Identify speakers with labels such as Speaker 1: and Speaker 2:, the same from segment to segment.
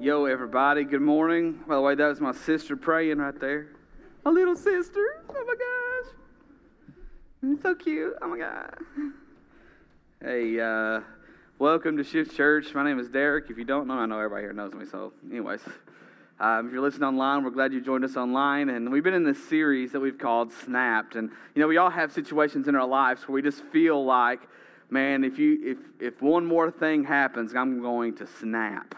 Speaker 1: Yo, everybody, good morning. By the way, that was my sister praying right there. My little sister. Oh my gosh. It's so cute. Oh my God. Hey, uh, welcome to Shift Church. My name is Derek. If you don't know, I know everybody here knows me. So, anyways, um, if you're listening online, we're glad you joined us online. And we've been in this series that we've called Snapped. And, you know, we all have situations in our lives where we just feel like, man, if, you, if, if one more thing happens, I'm going to snap.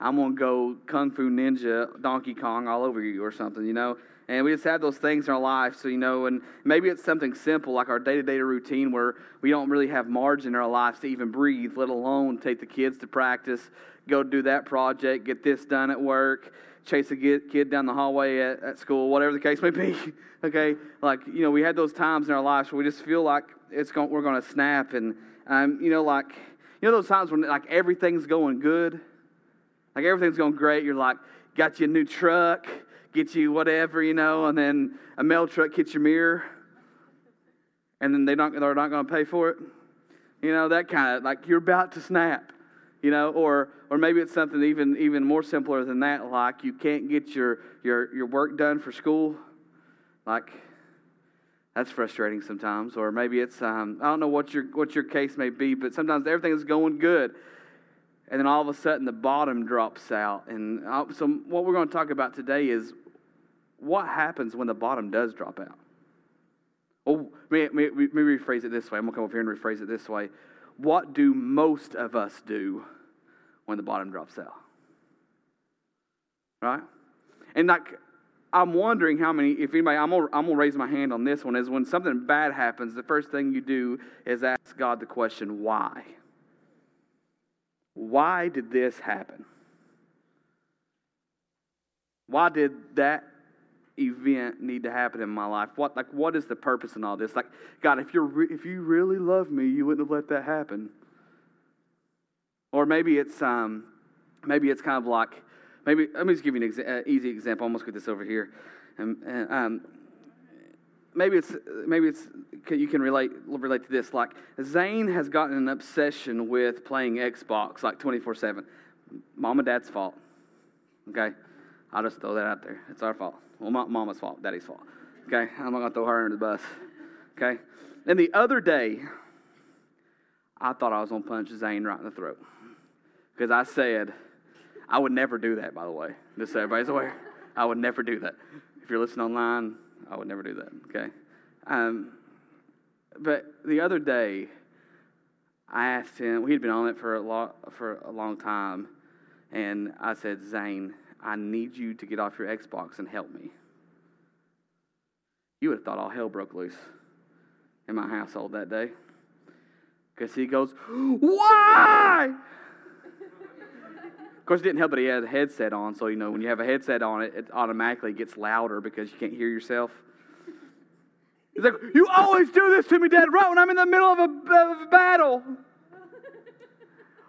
Speaker 1: I'm to go Kung Fu Ninja, Donkey Kong all over you or something, you know? And we just have those things in our life. So, you know, and maybe it's something simple like our day to day routine where we don't really have margin in our lives to even breathe, let alone take the kids to practice, go do that project, get this done at work, chase a kid down the hallway at, at school, whatever the case may be. okay? Like, you know, we had those times in our lives where we just feel like it's going, we're going to snap. And, um, you know, like, you know, those times when like everything's going good like everything's going great. You're like, got you a new truck, get you whatever, you know, and then a mail truck hits your mirror, and then they not, they're not going to pay for it. You know, that kind of like you're about to snap, you know, or or maybe it's something even even more simpler than that, like you can't get your your your work done for school. Like that's frustrating sometimes. Or maybe it's um, I don't know what your what your case may be, but sometimes everything is going good and then all of a sudden the bottom drops out. And uh, so, what we're going to talk about today is what happens when the bottom does drop out. Oh, let me, let me rephrase it this way. I'm going to come over here and rephrase it this way. What do most of us do when the bottom drops out? Right? And like, I'm wondering how many, if anybody, I'm gonna, I'm gonna raise my hand on this one, is when something bad happens, the first thing you do is ask God the question, why? Why did this happen? Why did that event need to happen in my life? What like what is the purpose in all this? Like God, if you re- if you really love me, you wouldn't have let that happen. Or maybe it's um maybe it's kind of like maybe let me just give you an uh, easy example. I'm almost get this over here. And, and um, maybe it's maybe it's you can relate relate to this. Like Zane has gotten an obsession with playing Xbox like twenty four seven. Mom and Dad's fault. Okay, I'll just throw that out there. It's our fault. Well, my mama's fault, Daddy's fault. Okay, I'm not gonna throw her under the bus. Okay, and the other day, I thought I was gonna punch Zane right in the throat because I said I would never do that. By the way, just so everybody's aware, I would never do that. If you're listening online, I would never do that, okay? Um, but the other day, I asked him, we had been on it for a, lot, for a long time, and I said, Zane, I need you to get off your Xbox and help me. You would have thought all hell broke loose in my household that day. Because he goes, Why? Course, it didn't help that he had a headset on, so you know when you have a headset on, it, it automatically gets louder because you can't hear yourself. He's like, "You always do this to me, Dad, right when I'm in the middle of a, of a battle.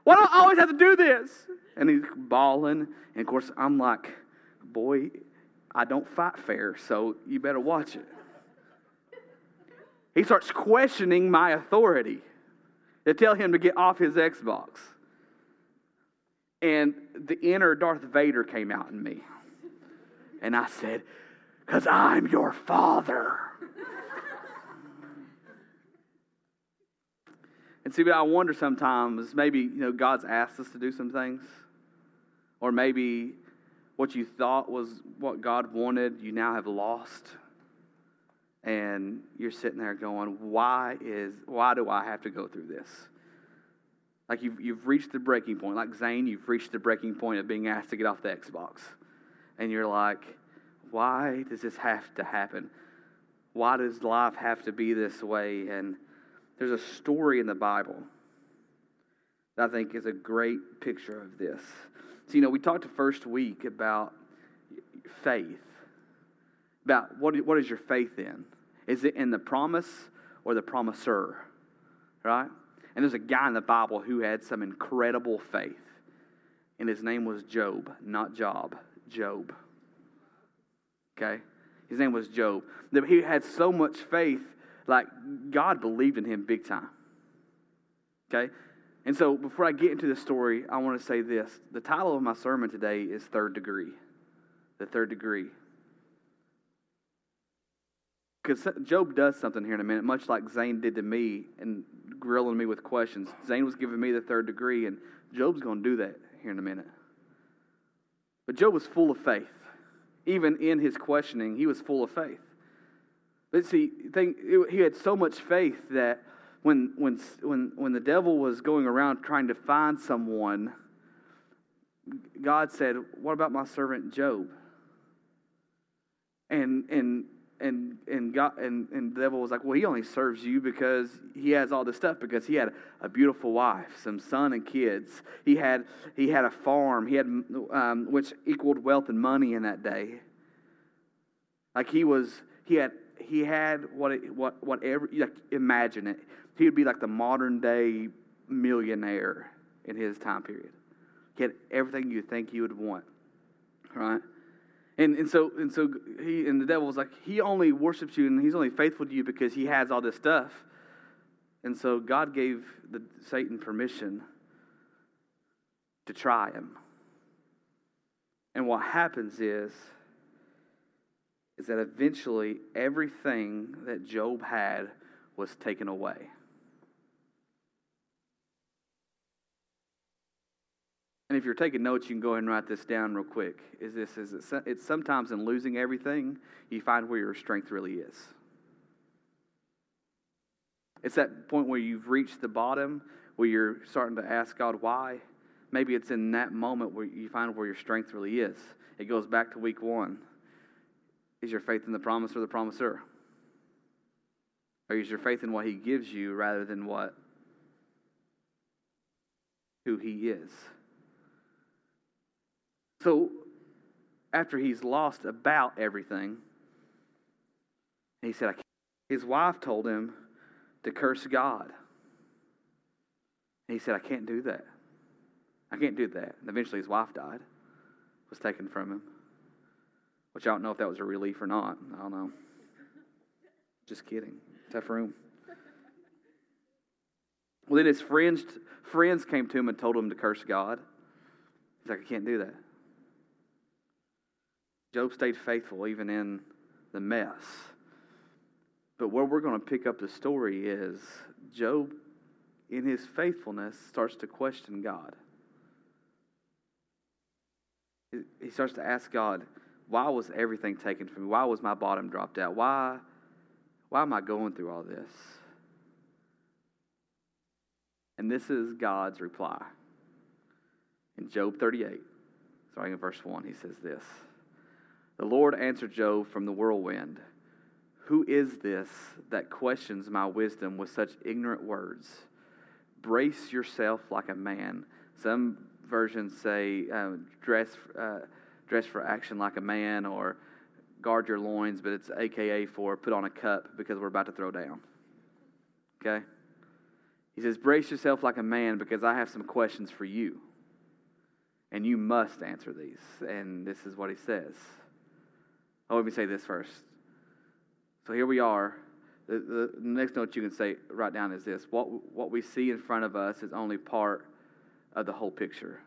Speaker 1: Why do I always have to do this?" And he's bawling, and of course, I'm like, "Boy, I don't fight fair, so you better watch it." He starts questioning my authority to tell him to get off his Xbox and the inner Darth Vader came out in me. And I said, Because I'm your father. and see, but I wonder sometimes maybe, you know, God's asked us to do some things. Or maybe what you thought was what God wanted, you now have lost. And you're sitting there going, Why is why do I have to go through this? Like you've, you've reached the breaking point. Like Zane, you've reached the breaking point of being asked to get off the Xbox. And you're like, why does this have to happen? Why does life have to be this way? And there's a story in the Bible that I think is a great picture of this. So, you know, we talked the first week about faith. About what, what is your faith in? Is it in the promise or the promiser? Right? And there's a guy in the Bible who had some incredible faith. And his name was Job, not Job, Job. Okay? His name was Job. He had so much faith, like God believed in him big time. Okay? And so, before I get into the story, I want to say this. The title of my sermon today is Third Degree. The Third Degree. Because Job does something here in a minute, much like Zane did to me and grilling me with questions. Zane was giving me the third degree, and Job's going to do that here in a minute. But Job was full of faith. Even in his questioning, he was full of faith. But see, he had so much faith that when, when, when, when the devil was going around trying to find someone, God said, What about my servant Job? And, and and and God and, and the devil was like, well, he only serves you because he has all this stuff because he had a beautiful wife, some son and kids. He had he had a farm. He had um, which equaled wealth and money in that day. Like he was, he had he had what it, what whatever like imagine it. He would be like the modern day millionaire in his time period. He had everything you think you would want, right? And, and so and so he and the devil was like, he only worships you and he's only faithful to you because he has all this stuff. And so God gave the Satan permission to try him. And what happens is is that eventually everything that Job had was taken away. And if you're taking notes, you can go ahead and write this down real quick. Is this is it, it's sometimes in losing everything you find where your strength really is. It's that point where you've reached the bottom, where you're starting to ask God why. Maybe it's in that moment where you find where your strength really is. It goes back to week one. Is your faith in the promise or the promiser? Or is your faith in what he gives you rather than what who he is? So, after he's lost about everything, he said, his wife told him to curse God. And he said, I can't do that. I can't do that. And eventually his wife died, was taken from him. Which I don't know if that was a relief or not. I don't know. Just kidding. Tough room. Well, then his friends, friends came to him and told him to curse God. He's like, I can't do that. Job stayed faithful even in the mess. But where we're going to pick up the story is Job, in his faithfulness, starts to question God. He starts to ask God, why was everything taken from me? Why was my bottom dropped out? Why, why am I going through all this? And this is God's reply. In Job 38, starting in verse 1, he says this. The Lord answered Job from the whirlwind Who is this that questions my wisdom with such ignorant words? Brace yourself like a man. Some versions say uh, dress, uh, dress for action like a man or guard your loins, but it's AKA for put on a cup because we're about to throw down. Okay? He says, Brace yourself like a man because I have some questions for you. And you must answer these. And this is what he says. Oh, let me say this first. So here we are. The, the next note you can say, write down is this what, what we see in front of us is only part of the whole picture.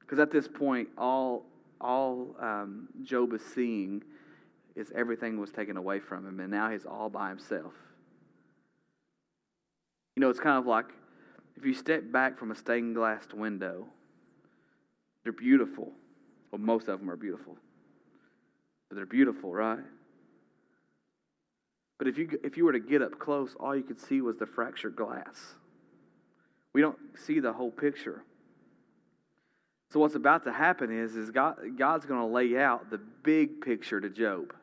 Speaker 1: Because at this point, all, all um, Job is seeing is everything was taken away from him, and now he's all by himself. You know, it's kind of like if you step back from a stained glass window, they're beautiful. Well, most of them are beautiful but they're beautiful, right? But if you, if you were to get up close, all you could see was the fractured glass. We don't see the whole picture. So what's about to happen is, is God, God's going to lay out the big picture to Job.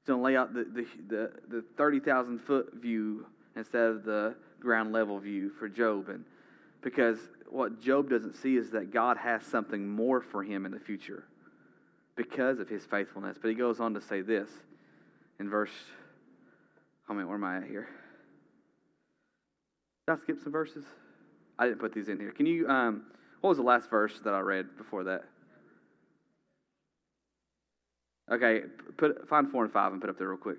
Speaker 1: He's going to lay out the, the, the, the 30,000 foot view instead of the ground level view for Job. And because what Job doesn't see is that God has something more for him in the future because of his faithfulness. But he goes on to say this in verse, oh man, where am I at here? Did I skip some verses? I didn't put these in here. Can you, um, what was the last verse that I read before that? Okay, put find four and five and put up there real quick.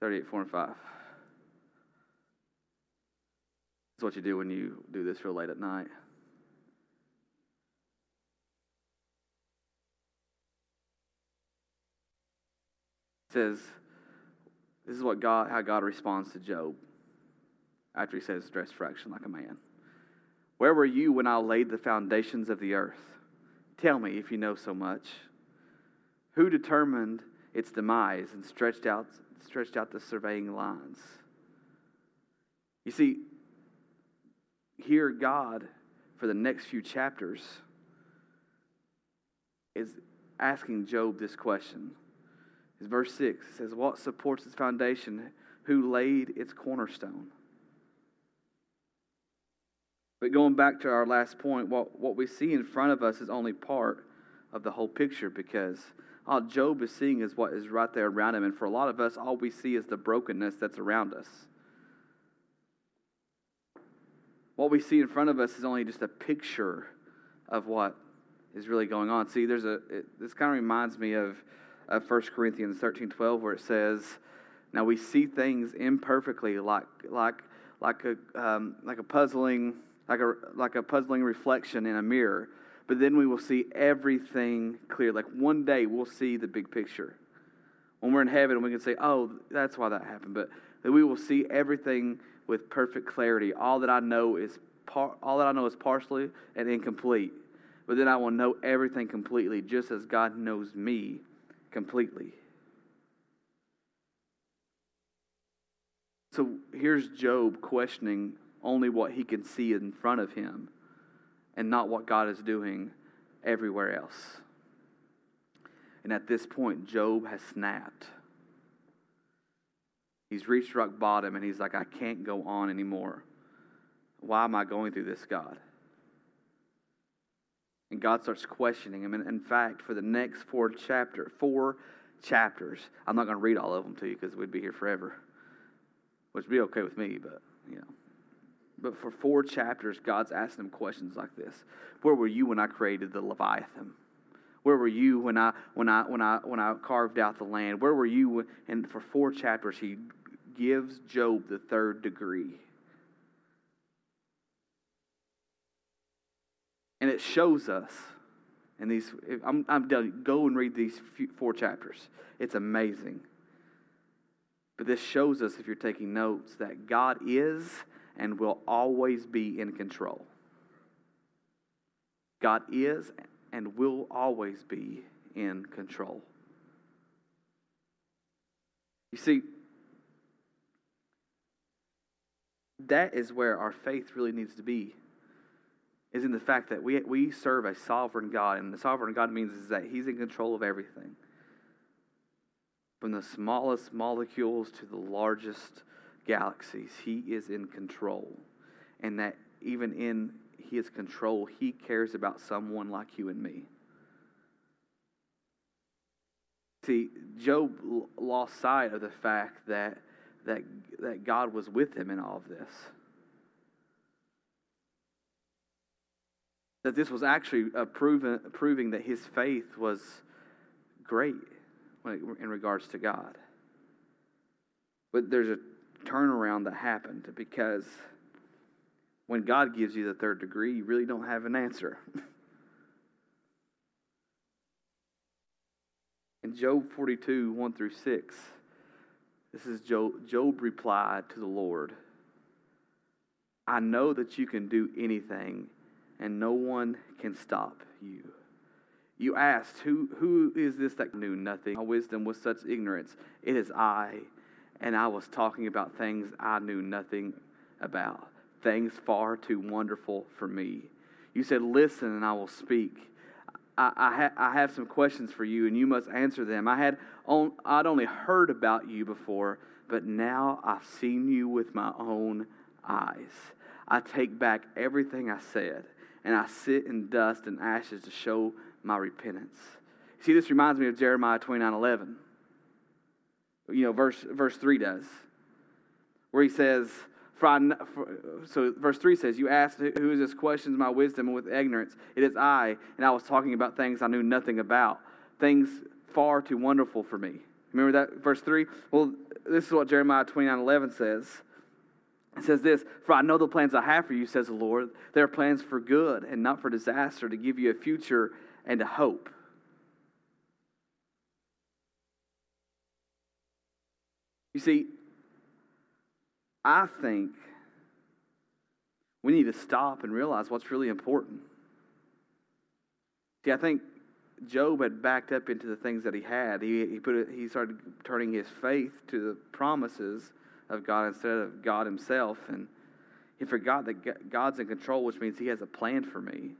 Speaker 1: 38, four and five. That's what you do when you do this real late at night. Says, this is what God, how God responds to Job after he says, dress fraction like a man. Where were you when I laid the foundations of the earth? Tell me if you know so much. Who determined its demise and stretched out, stretched out the surveying lines? You see, here God, for the next few chapters, is asking Job this question. It's verse 6. It says, What supports its foundation? Who laid its cornerstone? But going back to our last point, what, what we see in front of us is only part of the whole picture because all Job is seeing is what is right there around him. And for a lot of us, all we see is the brokenness that's around us. What we see in front of us is only just a picture of what is really going on. See, there's a, it, this kind of reminds me of, of 1 Corinthians 13 12, where it says, Now we see things imperfectly, like, like, like, a, um, like a puzzling like a, like a puzzling reflection in a mirror. But then we will see everything clear. Like one day we'll see the big picture. When we're in heaven, we can say, oh, that's why that happened. But we will see everything with perfect clarity. All that I know is par- all that I know is partially and incomplete. But then I will know everything completely, just as God knows me completely. So here's Job questioning only what he can see in front of him and not what God is doing everywhere else. And at this point, Job has snapped. He's reached rock bottom and he's like, I can't go on anymore. Why am I going through this, God? And God starts questioning him. And in fact, for the next four chapter, four chapters, I'm not going to read all of them to you because we'd be here forever, which would be okay with me, but you know. But for four chapters, God's asking him questions like this Where were you when I created the Leviathan? Where were you when I when I when I when I carved out the land? Where were you? And for four chapters, he gives Job the third degree. And it shows us, and these, I'm, I'm you, go and read these four chapters. It's amazing. But this shows us, if you're taking notes, that God is and will always be in control. God is and will always be in control. You see, that is where our faith really needs to be is in the fact that we, we serve a sovereign God, and the sovereign God means is that He's in control of everything. From the smallest molecules to the largest galaxies. He is in control. And that even in his control, he cares about someone like you and me. See, Job lost sight of the fact that, that, that God was with him in all of this. That this was actually a proven, proving that his faith was great in regards to God. But there's a turnaround that happened because when God gives you the third degree, you really don't have an answer. In Job 42, 1 through 6, this is Job, Job replied to the Lord I know that you can do anything, and no one can stop you. You asked, Who, who is this that knew nothing? My wisdom was such ignorance. It is I and I was talking about things I knew nothing about, things far too wonderful for me. You said, Listen, and I will speak. I, ha- I have some questions for you, and you must answer them. I had on, I'd only heard about you before, but now I've seen you with my own eyes. I take back everything I said, and I sit in dust and ashes to show my repentance. See, this reminds me of Jeremiah 29 11 you know, verse, verse 3 does, where he says, for I, for, so verse 3 says, You asked, Who is this? Questions my wisdom and with ignorance. It is I, and I was talking about things I knew nothing about, things far too wonderful for me. Remember that verse 3? Well, this is what Jeremiah 29 11 says. It says this For I know the plans I have for you, says the Lord. They are plans for good and not for disaster, to give you a future and a hope. You see, I think we need to stop and realize what's really important. See, I think Job had backed up into the things that he had. He, he, put it, he started turning his faith to the promises of God instead of God himself. And he forgot that God's in control, which means he has a plan for me.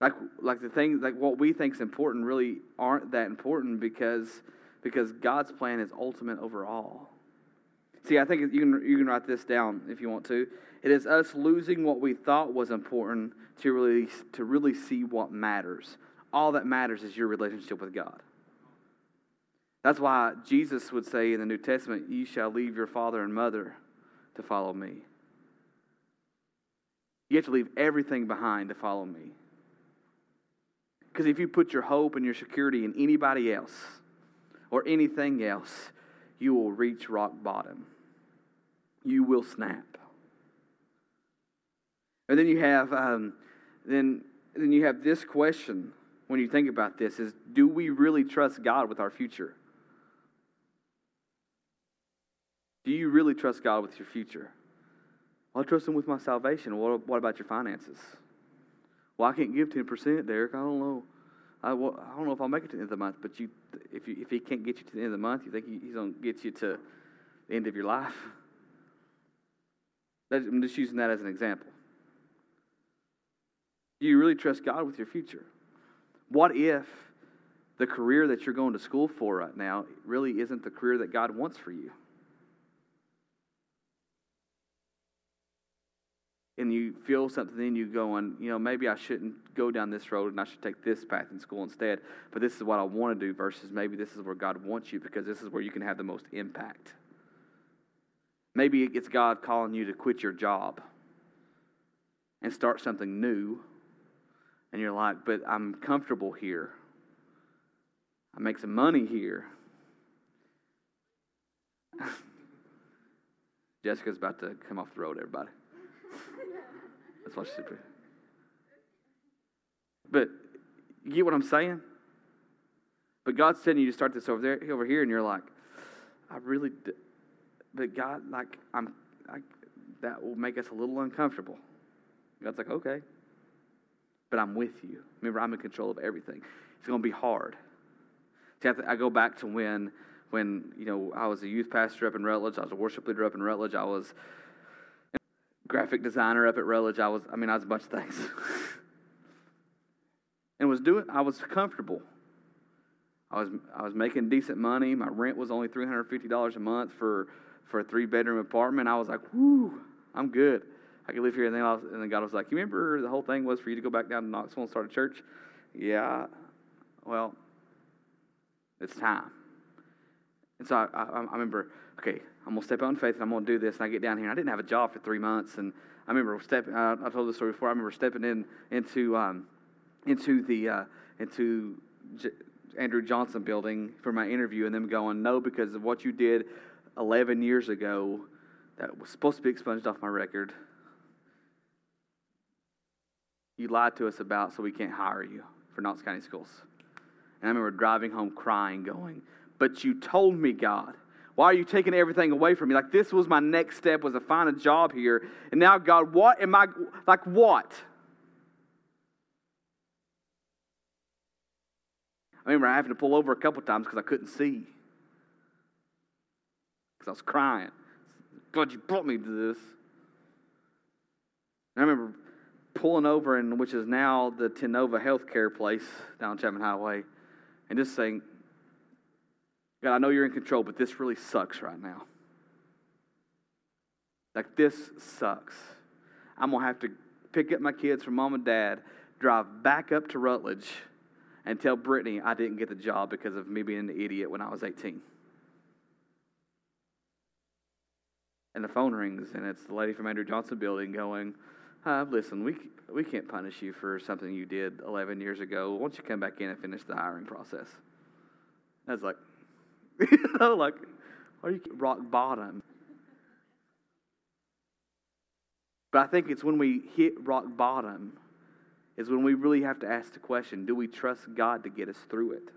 Speaker 1: Like, like the things, like what we think is important really aren't that important because, because God's plan is ultimate over all. See, I think you can, you can write this down if you want to. It is us losing what we thought was important to really, to really see what matters. All that matters is your relationship with God. That's why Jesus would say in the New Testament, You shall leave your father and mother to follow me. You have to leave everything behind to follow me. Because if you put your hope and your security in anybody else or anything else, you will reach rock bottom. You will snap. And then you have um, then then you have this question when you think about this is do we really trust God with our future? Do you really trust God with your future? Well, I trust Him with my salvation. What, what about your finances? Well, I can't give 10%, Derek. I don't know. I, well, I don't know if I'll make it to the end of the month, but you, if, you, if He can't get you to the end of the month, you think He's going to get you to the end of your life? I'm just using that as an example. Do you really trust God with your future? What if the career that you're going to school for right now really isn't the career that God wants for you? And you feel something in you going, you know, maybe I shouldn't go down this road and I should take this path in school instead, but this is what I want to do versus maybe this is where God wants you because this is where you can have the most impact. Maybe it's God calling you to quit your job and start something new, and you're like, but I'm comfortable here. I make some money here. Jessica's about to come off the road, everybody. But you get what I'm saying? But God's telling you to start this over there, over here, and you're like, I really, d-. but God, like, I'm, I, that will make us a little uncomfortable. God's like, okay, but I'm with you. Remember, I'm in control of everything. It's going to be hard. See, I, I go back to when, when you know, I was a youth pastor up in Rutledge. I was a worship leader up in Rutledge. I was graphic designer up at Rutledge. I was, I mean, I was a bunch of things. and was doing, I was comfortable. I was, I was making decent money. My rent was only $350 a month for, for a three bedroom apartment. I was like, whoo, I'm good. I could live here. And then, was, and then God was like, you remember the whole thing was for you to go back down to Knoxville and start a church? Yeah. Well, it's time. And so I, I, I remember, okay, I'm going to step out in faith and I'm going to do this. And I get down here. And I didn't have a job for three months. And I remember stepping, uh, I told this story before. I remember stepping in into, um, into the, uh, into J- Andrew Johnson building for my interview and them going, no, because of what you did 11 years ago that was supposed to be expunged off my record. You lied to us about, so we can't hire you for Knox County Schools. And I remember driving home crying, going, But you told me, God, why are you taking everything away from me? Like this was my next step was to find a job here. And now, God, what am I like what? I remember having to pull over a couple times because I couldn't see. Because I was crying. God, you brought me to this. And I remember pulling over in which is now the Tennova healthcare place down Chapman Highway, and just saying, God, I know you're in control, but this really sucks right now. Like, this sucks. I'm going to have to pick up my kids from mom and dad, drive back up to Rutledge, and tell Brittany I didn't get the job because of me being an idiot when I was 18. And the phone rings, and it's the lady from Andrew Johnson building going, uh, listen, we, we can't punish you for something you did 11 years ago. Why don't you come back in and finish the hiring process? I was like, you know, like, are you rock bottom? But I think it's when we hit rock bottom is when we really have to ask the question do we trust God to get us through it?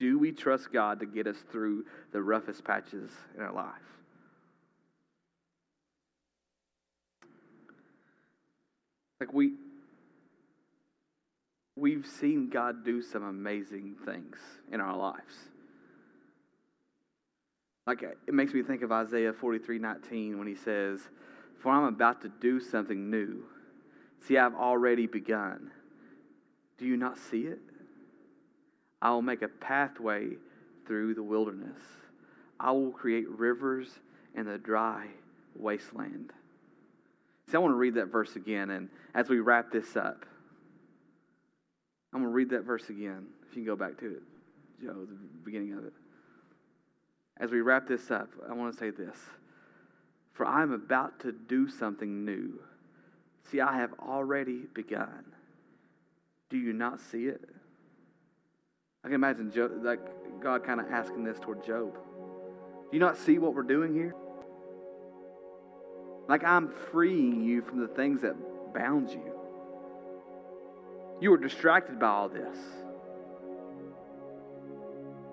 Speaker 1: Do we trust God to get us through the roughest patches in our life? Like we we've seen God do some amazing things in our lives. Like it makes me think of Isaiah 43 19 when he says, For I'm about to do something new. See, I've already begun. Do you not see it? I will make a pathway through the wilderness. I will create rivers in the dry wasteland. See, I want to read that verse again, and as we wrap this up, I'm going to read that verse again. If you can go back to it, Joe, the beginning of it. As we wrap this up, I want to say this For I am about to do something new. See, I have already begun. Do you not see it? I can imagine Job, like God kind of asking this toward Job. Do you not see what we're doing here? Like I'm freeing you from the things that bound you. You were distracted by all this.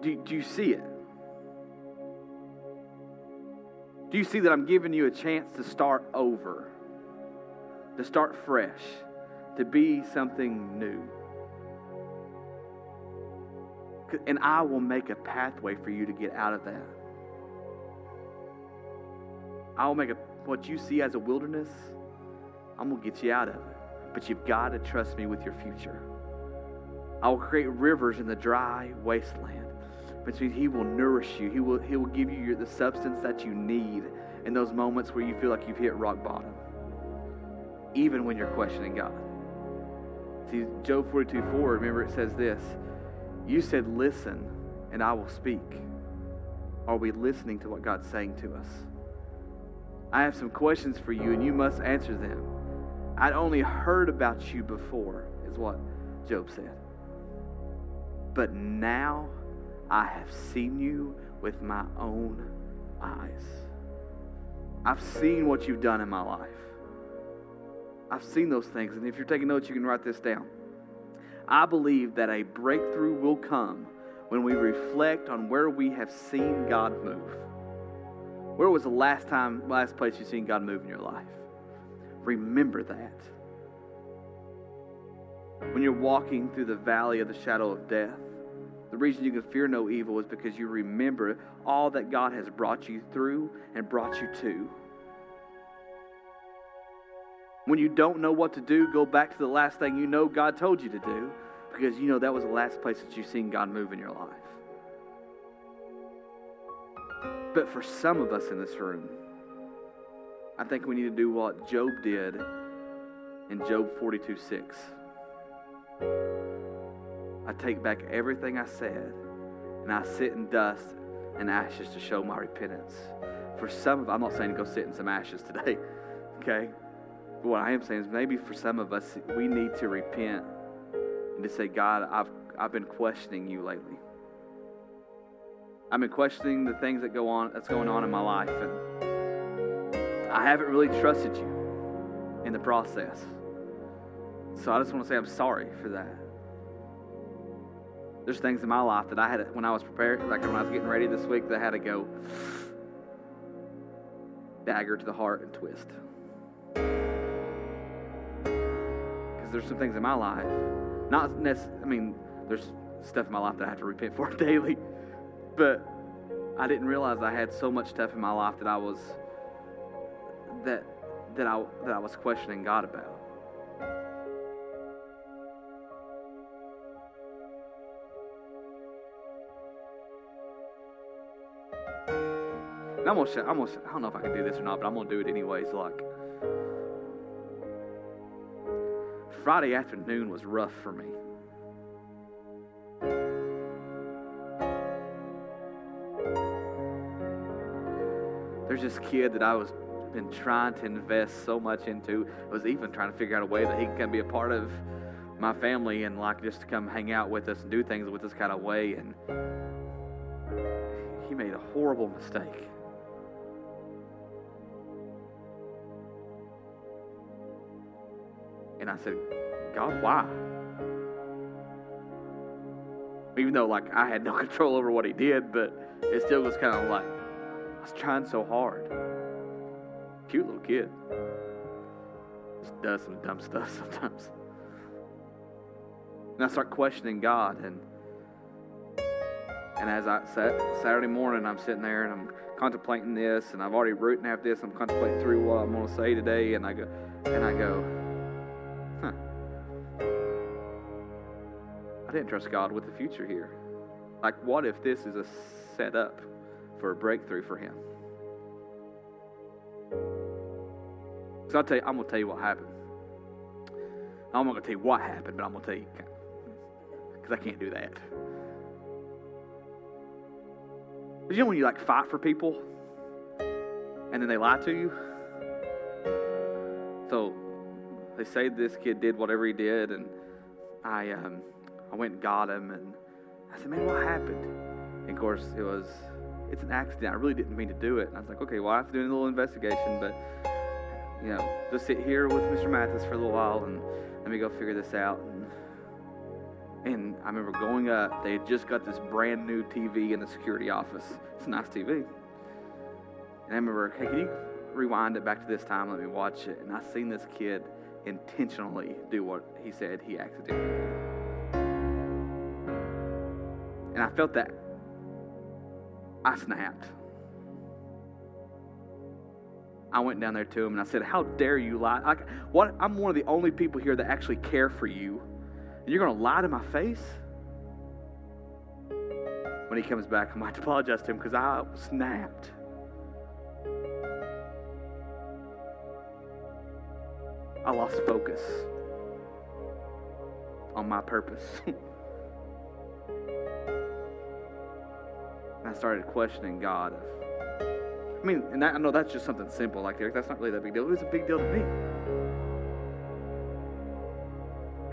Speaker 1: Do, do you see it? Do you see that I'm giving you a chance to start over, to start fresh, to be something new? And I will make a pathway for you to get out of that. I will make a, what you see as a wilderness, I'm going to get you out of it. But you've got to trust me with your future. I will create rivers in the dry wasteland means He will nourish you. He will, he will give you the substance that you need in those moments where you feel like you've hit rock bottom, even when you're questioning God. See, Job 42 4, remember it says this You said, Listen, and I will speak. Are we listening to what God's saying to us? I have some questions for you, and you must answer them. I'd only heard about you before, is what Job said. But now I have seen you with my own eyes. I've seen what you've done in my life. I've seen those things. And if you're taking notes, you can write this down. I believe that a breakthrough will come when we reflect on where we have seen God move. Where was the last time, last place you've seen God move in your life? Remember that. When you're walking through the valley of the shadow of death, the reason you can fear no evil is because you remember all that God has brought you through and brought you to. When you don't know what to do, go back to the last thing you know God told you to do because you know that was the last place that you've seen God move in your life. But for some of us in this room, I think we need to do what Job did in Job 42 6. I take back everything I said and I sit in dust and ashes to show my repentance. For some of I'm not saying go sit in some ashes today, okay? But what I am saying is maybe for some of us, we need to repent and to say, God, I've, I've been questioning you lately. I've been questioning the things that go on that's going on in my life and I haven't really trusted you in the process. So I just want to say I'm sorry for that there's things in my life that I had when I was prepared, like when I was getting ready this week, that I had to go dagger to the heart and twist. Because there's some things in my life, not necessarily, I mean, there's stuff in my life that I have to repent for daily, but I didn't realize I had so much stuff in my life that I was that that I that I was questioning God about. I'm gonna, I'm gonna, I don't know if I can do this or not, but I'm gonna do it anyways. Like Friday afternoon was rough for me. There's this kid that I was been trying to invest so much into. I was even trying to figure out a way that he can be a part of my family and like just to come hang out with us and do things with this kind of way. And he made a horrible mistake. And I said, God, why? Even though like I had no control over what he did, but it still was kind of like I was trying so hard. Cute little kid. Just does some dumb stuff sometimes. And I start questioning God and and as I sat Saturday morning, I'm sitting there and I'm contemplating this, and I've already written half this. I'm contemplating through what I'm going to say today, and I go, and I go, huh. I didn't trust God with the future here. Like, what if this is a setup for a breakthrough for him? I'll tell you, I'm going to tell you what happened. I'm not going to tell you what happened, but I'm going to tell you because I can't do that. But you know when you like fight for people and then they lie to you? So they say this kid did whatever he did, and I um, I went and got him, and I said, "Man, what happened?" And of course, it was it's an accident. I really didn't mean to do it. And I was like, "Okay, well, I have to do a little investigation, but you know, just sit here with Mr. Mathis for a little while and let me go figure this out." And and I remember going up, they had just got this brand new TV in the security office. It's a nice TV. And I remember, hey, can you rewind it back to this time? Let me watch it. And I seen this kid intentionally do what he said he accidentally did. And I felt that I snapped. I went down there to him and I said, How dare you lie? Like, what? I'm one of the only people here that actually care for you and you're going to lie to my face? When he comes back, I might apologize to him because I snapped. I lost focus on my purpose. I started questioning God. I mean, and that, I know that's just something simple like Derek. That's not really that big deal. It was a big deal to me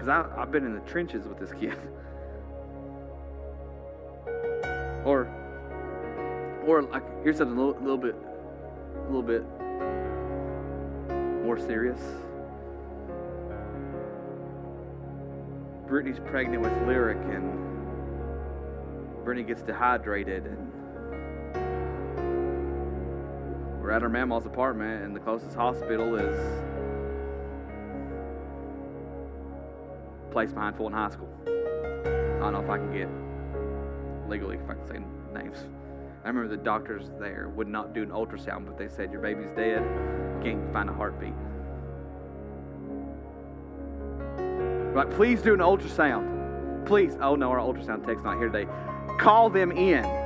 Speaker 1: because I've been in the trenches with this kid. or, or like here's something a little, little bit, a little bit more serious. Brittany's pregnant with Lyric, and Brittany gets dehydrated, and we're at her mama's apartment, and the closest hospital is a place behind Fulton High School. I don't know if I can get legally if I can say names. I remember the doctors there would not do an ultrasound, but they said your baby's dead. can't find a heartbeat. Like, please do an ultrasound. Please. Oh no, our ultrasound tech's not here today. Call them in.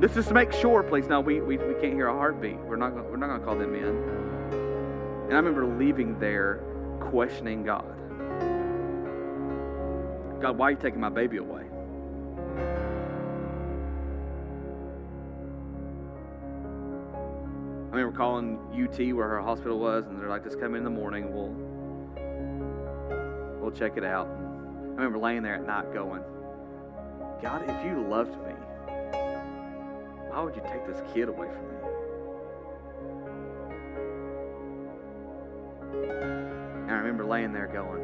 Speaker 1: Let's just make sure, please. No, we, we, we can't hear a heartbeat. We're not we're not gonna call them in. And I remember leaving there questioning God. God, why are you taking my baby away? I remember calling UT where her hospital was, and they're like, just come in the morning, we'll we'll check it out. I remember laying there at night going, God, if you loved me, why would you take this kid away from me? And I remember laying there going,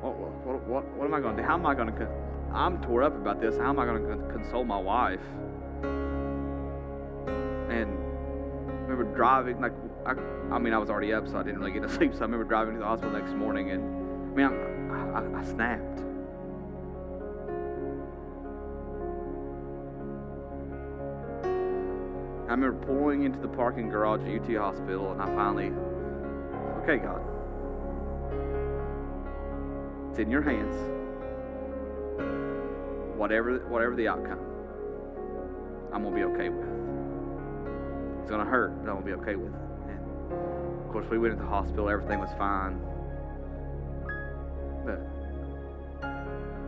Speaker 1: what, what, what, what am I going to do? How am I going to, I'm tore up about this. How am I going to console my wife? And I remember driving, like, I, I mean, I was already up, so I didn't really get to sleep. So I remember driving to the hospital next morning, and I mean, I, I, I snapped. I remember pulling into the parking garage at UT Hospital, and I finally Okay, God. It's in your hands. Whatever, whatever the outcome, I'm to be okay with. It's to hurt, but I'm to be okay with it. And of course, we went to the hospital, everything was fine. But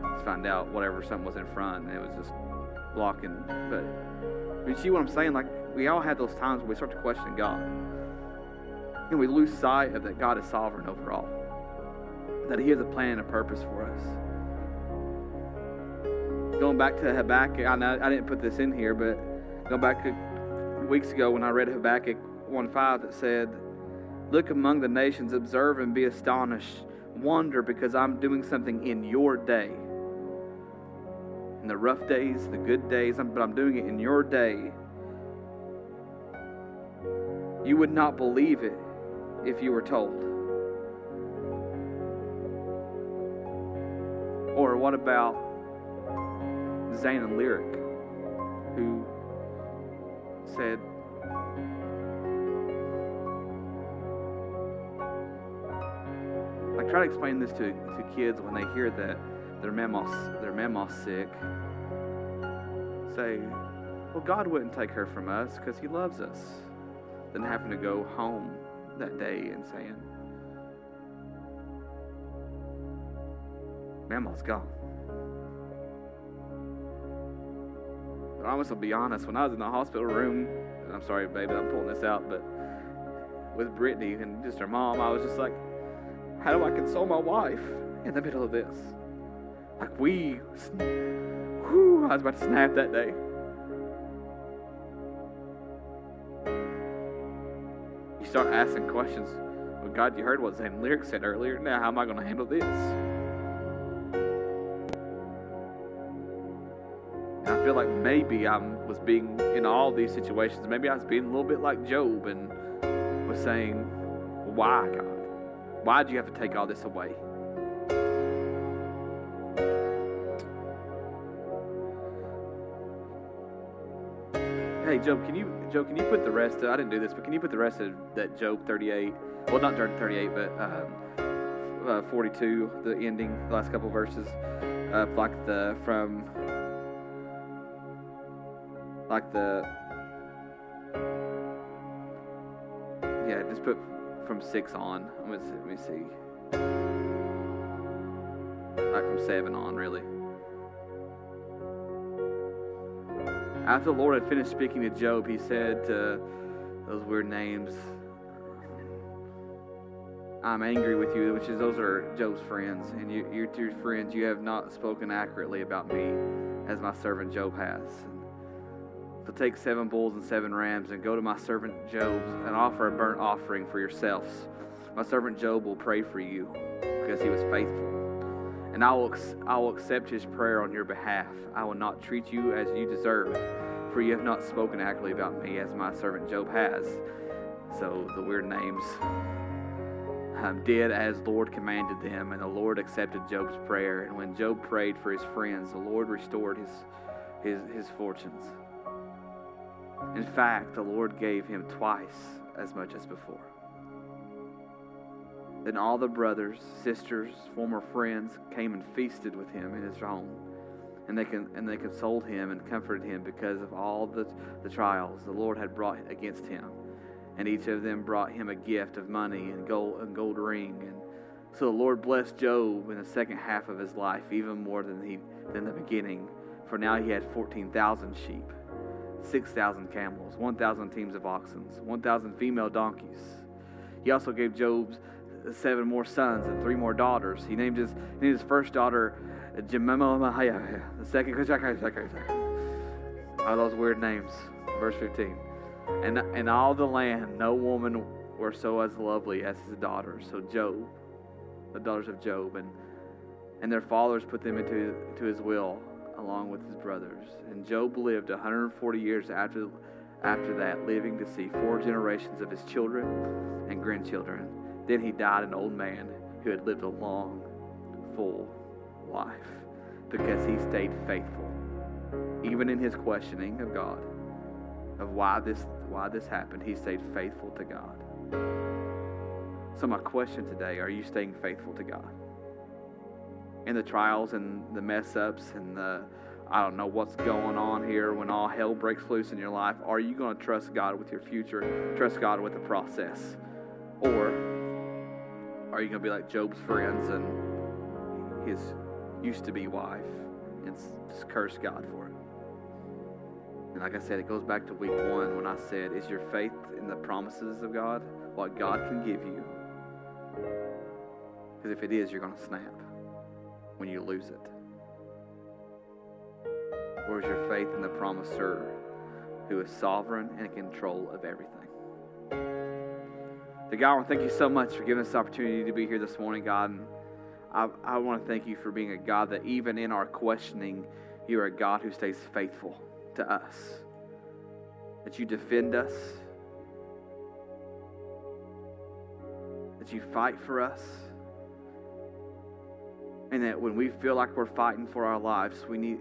Speaker 1: let's find out whatever something was in front, and it was just blocking. But you see what I'm saying? Like, we all have those times when we start to question God and we lose sight of that God is sovereign over all, that He has a plan and a purpose for us. Going back to Habakkuk, I know I didn't put this in here, but going back weeks ago when I read Habakkuk 1 5 that said, Look among the nations, observe and be astonished. Wonder because I'm doing something in your day. In the rough days, the good days, but I'm doing it in your day. You would not believe it if you were told. Or what about Zane and Lyric, who said, I try to explain this to, to kids when they hear that their mama's, their mama's sick. Say, well, God wouldn't take her from us because He loves us. Than having to go home that day and saying, Mama's gone. But I must be honest, when I was in the hospital room, and I'm sorry, baby, I'm pulling this out, but with Brittany and just her mom, I was just like, how do I console my wife in the middle of this? Like we, whew, I was about to snap that day. Start asking questions. Well, God, you heard what Zane Lyric said earlier. Now, how am I going to handle this? And I feel like maybe I was being in all these situations. Maybe I was being a little bit like Job and was saying, "Why, God? Why do you have to take all this away?" Job, can you Joe, can you put the rest? Of, I didn't do this, but can you put the rest of that Job 38? Well, not Job 38, but um, uh, 42, the ending, the last couple verses, uh, like the from like the yeah, just put from six on. Let me see. Like from seven on, really. After the Lord had finished speaking to Job, he said to those weird names, I'm angry with you, which is those are Job's friends, and you, your two friends, you have not spoken accurately about me as my servant Job has. So take seven bulls and seven rams and go to my servant Job and offer a burnt offering for yourselves. My servant Job will pray for you because he was faithful. And I will, I will accept his prayer on your behalf. I will not treat you as you deserve, for you have not spoken accurately about me as my servant Job has. So the weird names um, did as Lord commanded them, and the Lord accepted Job's prayer. And when Job prayed for his friends, the Lord restored his, his, his fortunes. In fact, the Lord gave him twice as much as before. Then all the brothers, sisters, former friends came and feasted with him in his home. And they, can, and they consoled him and comforted him because of all the, the trials the Lord had brought against him. And each of them brought him a gift of money and gold and gold ring. And so the Lord blessed Job in the second half of his life even more than he than the beginning. For now he had fourteen thousand sheep 6,000 camels, 1,000 teams of oxen, 1,000 female donkeys. He also gave Job seven more sons and three more daughters. He named his, he named his first daughter Jemimah, the second, all those weird names. Verse 15. And in all the land, no woman were so as lovely as his daughters. So Job, the daughters of Job, and and their fathers put them into to his will along with his brothers. And Job lived 140 years after, after that, living to see four generations of his children and grandchildren. Then he died an old man who had lived a long, full life because he stayed faithful, even in his questioning of God, of why this, why this happened. He stayed faithful to God. So, my question today are you staying faithful to God? in the trials and the mess ups and the I don't know what's going on here when all hell breaks loose in your life. Are you going to trust God with your future? Trust God with the process? Or are you going to be like Job's friends and his used to be wife and just curse God for it? And like I said, it goes back to week one when I said, Is your faith in the promises of God what God can give you? Because if it is, you're going to snap when you lose it? Or is your faith in the promiser who is sovereign and in control of everything? So God, I want to thank you so much for giving us the opportunity to be here this morning, God. And I, I want to thank you for being a God that even in our questioning, you are a God who stays faithful to us. That you defend us. That you fight for us. And that when we feel like we're fighting for our lives, we need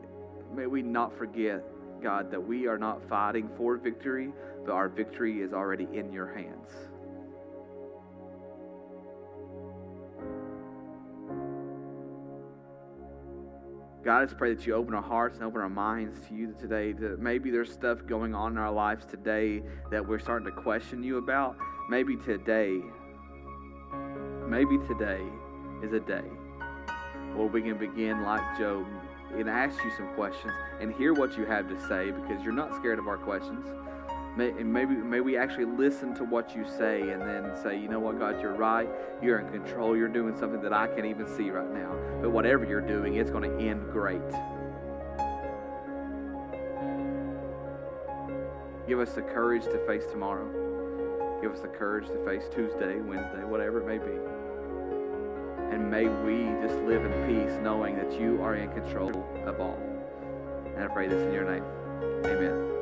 Speaker 1: may we not forget, God, that we are not fighting for victory, but our victory is already in your hands. God, I just pray that you open our hearts and open our minds to you today. That maybe there's stuff going on in our lives today that we're starting to question you about. Maybe today, maybe today is a day where we can begin like Job and ask you some questions and hear what you have to say because you're not scared of our questions. May, maybe may we actually listen to what you say and then say, you know what, God, you're right. You're in control. You're doing something that I can't even see right now. But whatever you're doing, it's going to end great. Give us the courage to face tomorrow. Give us the courage to face Tuesday, Wednesday, whatever it may be. And may we just live in peace knowing that you are in control of all. And I pray this in your name. Amen.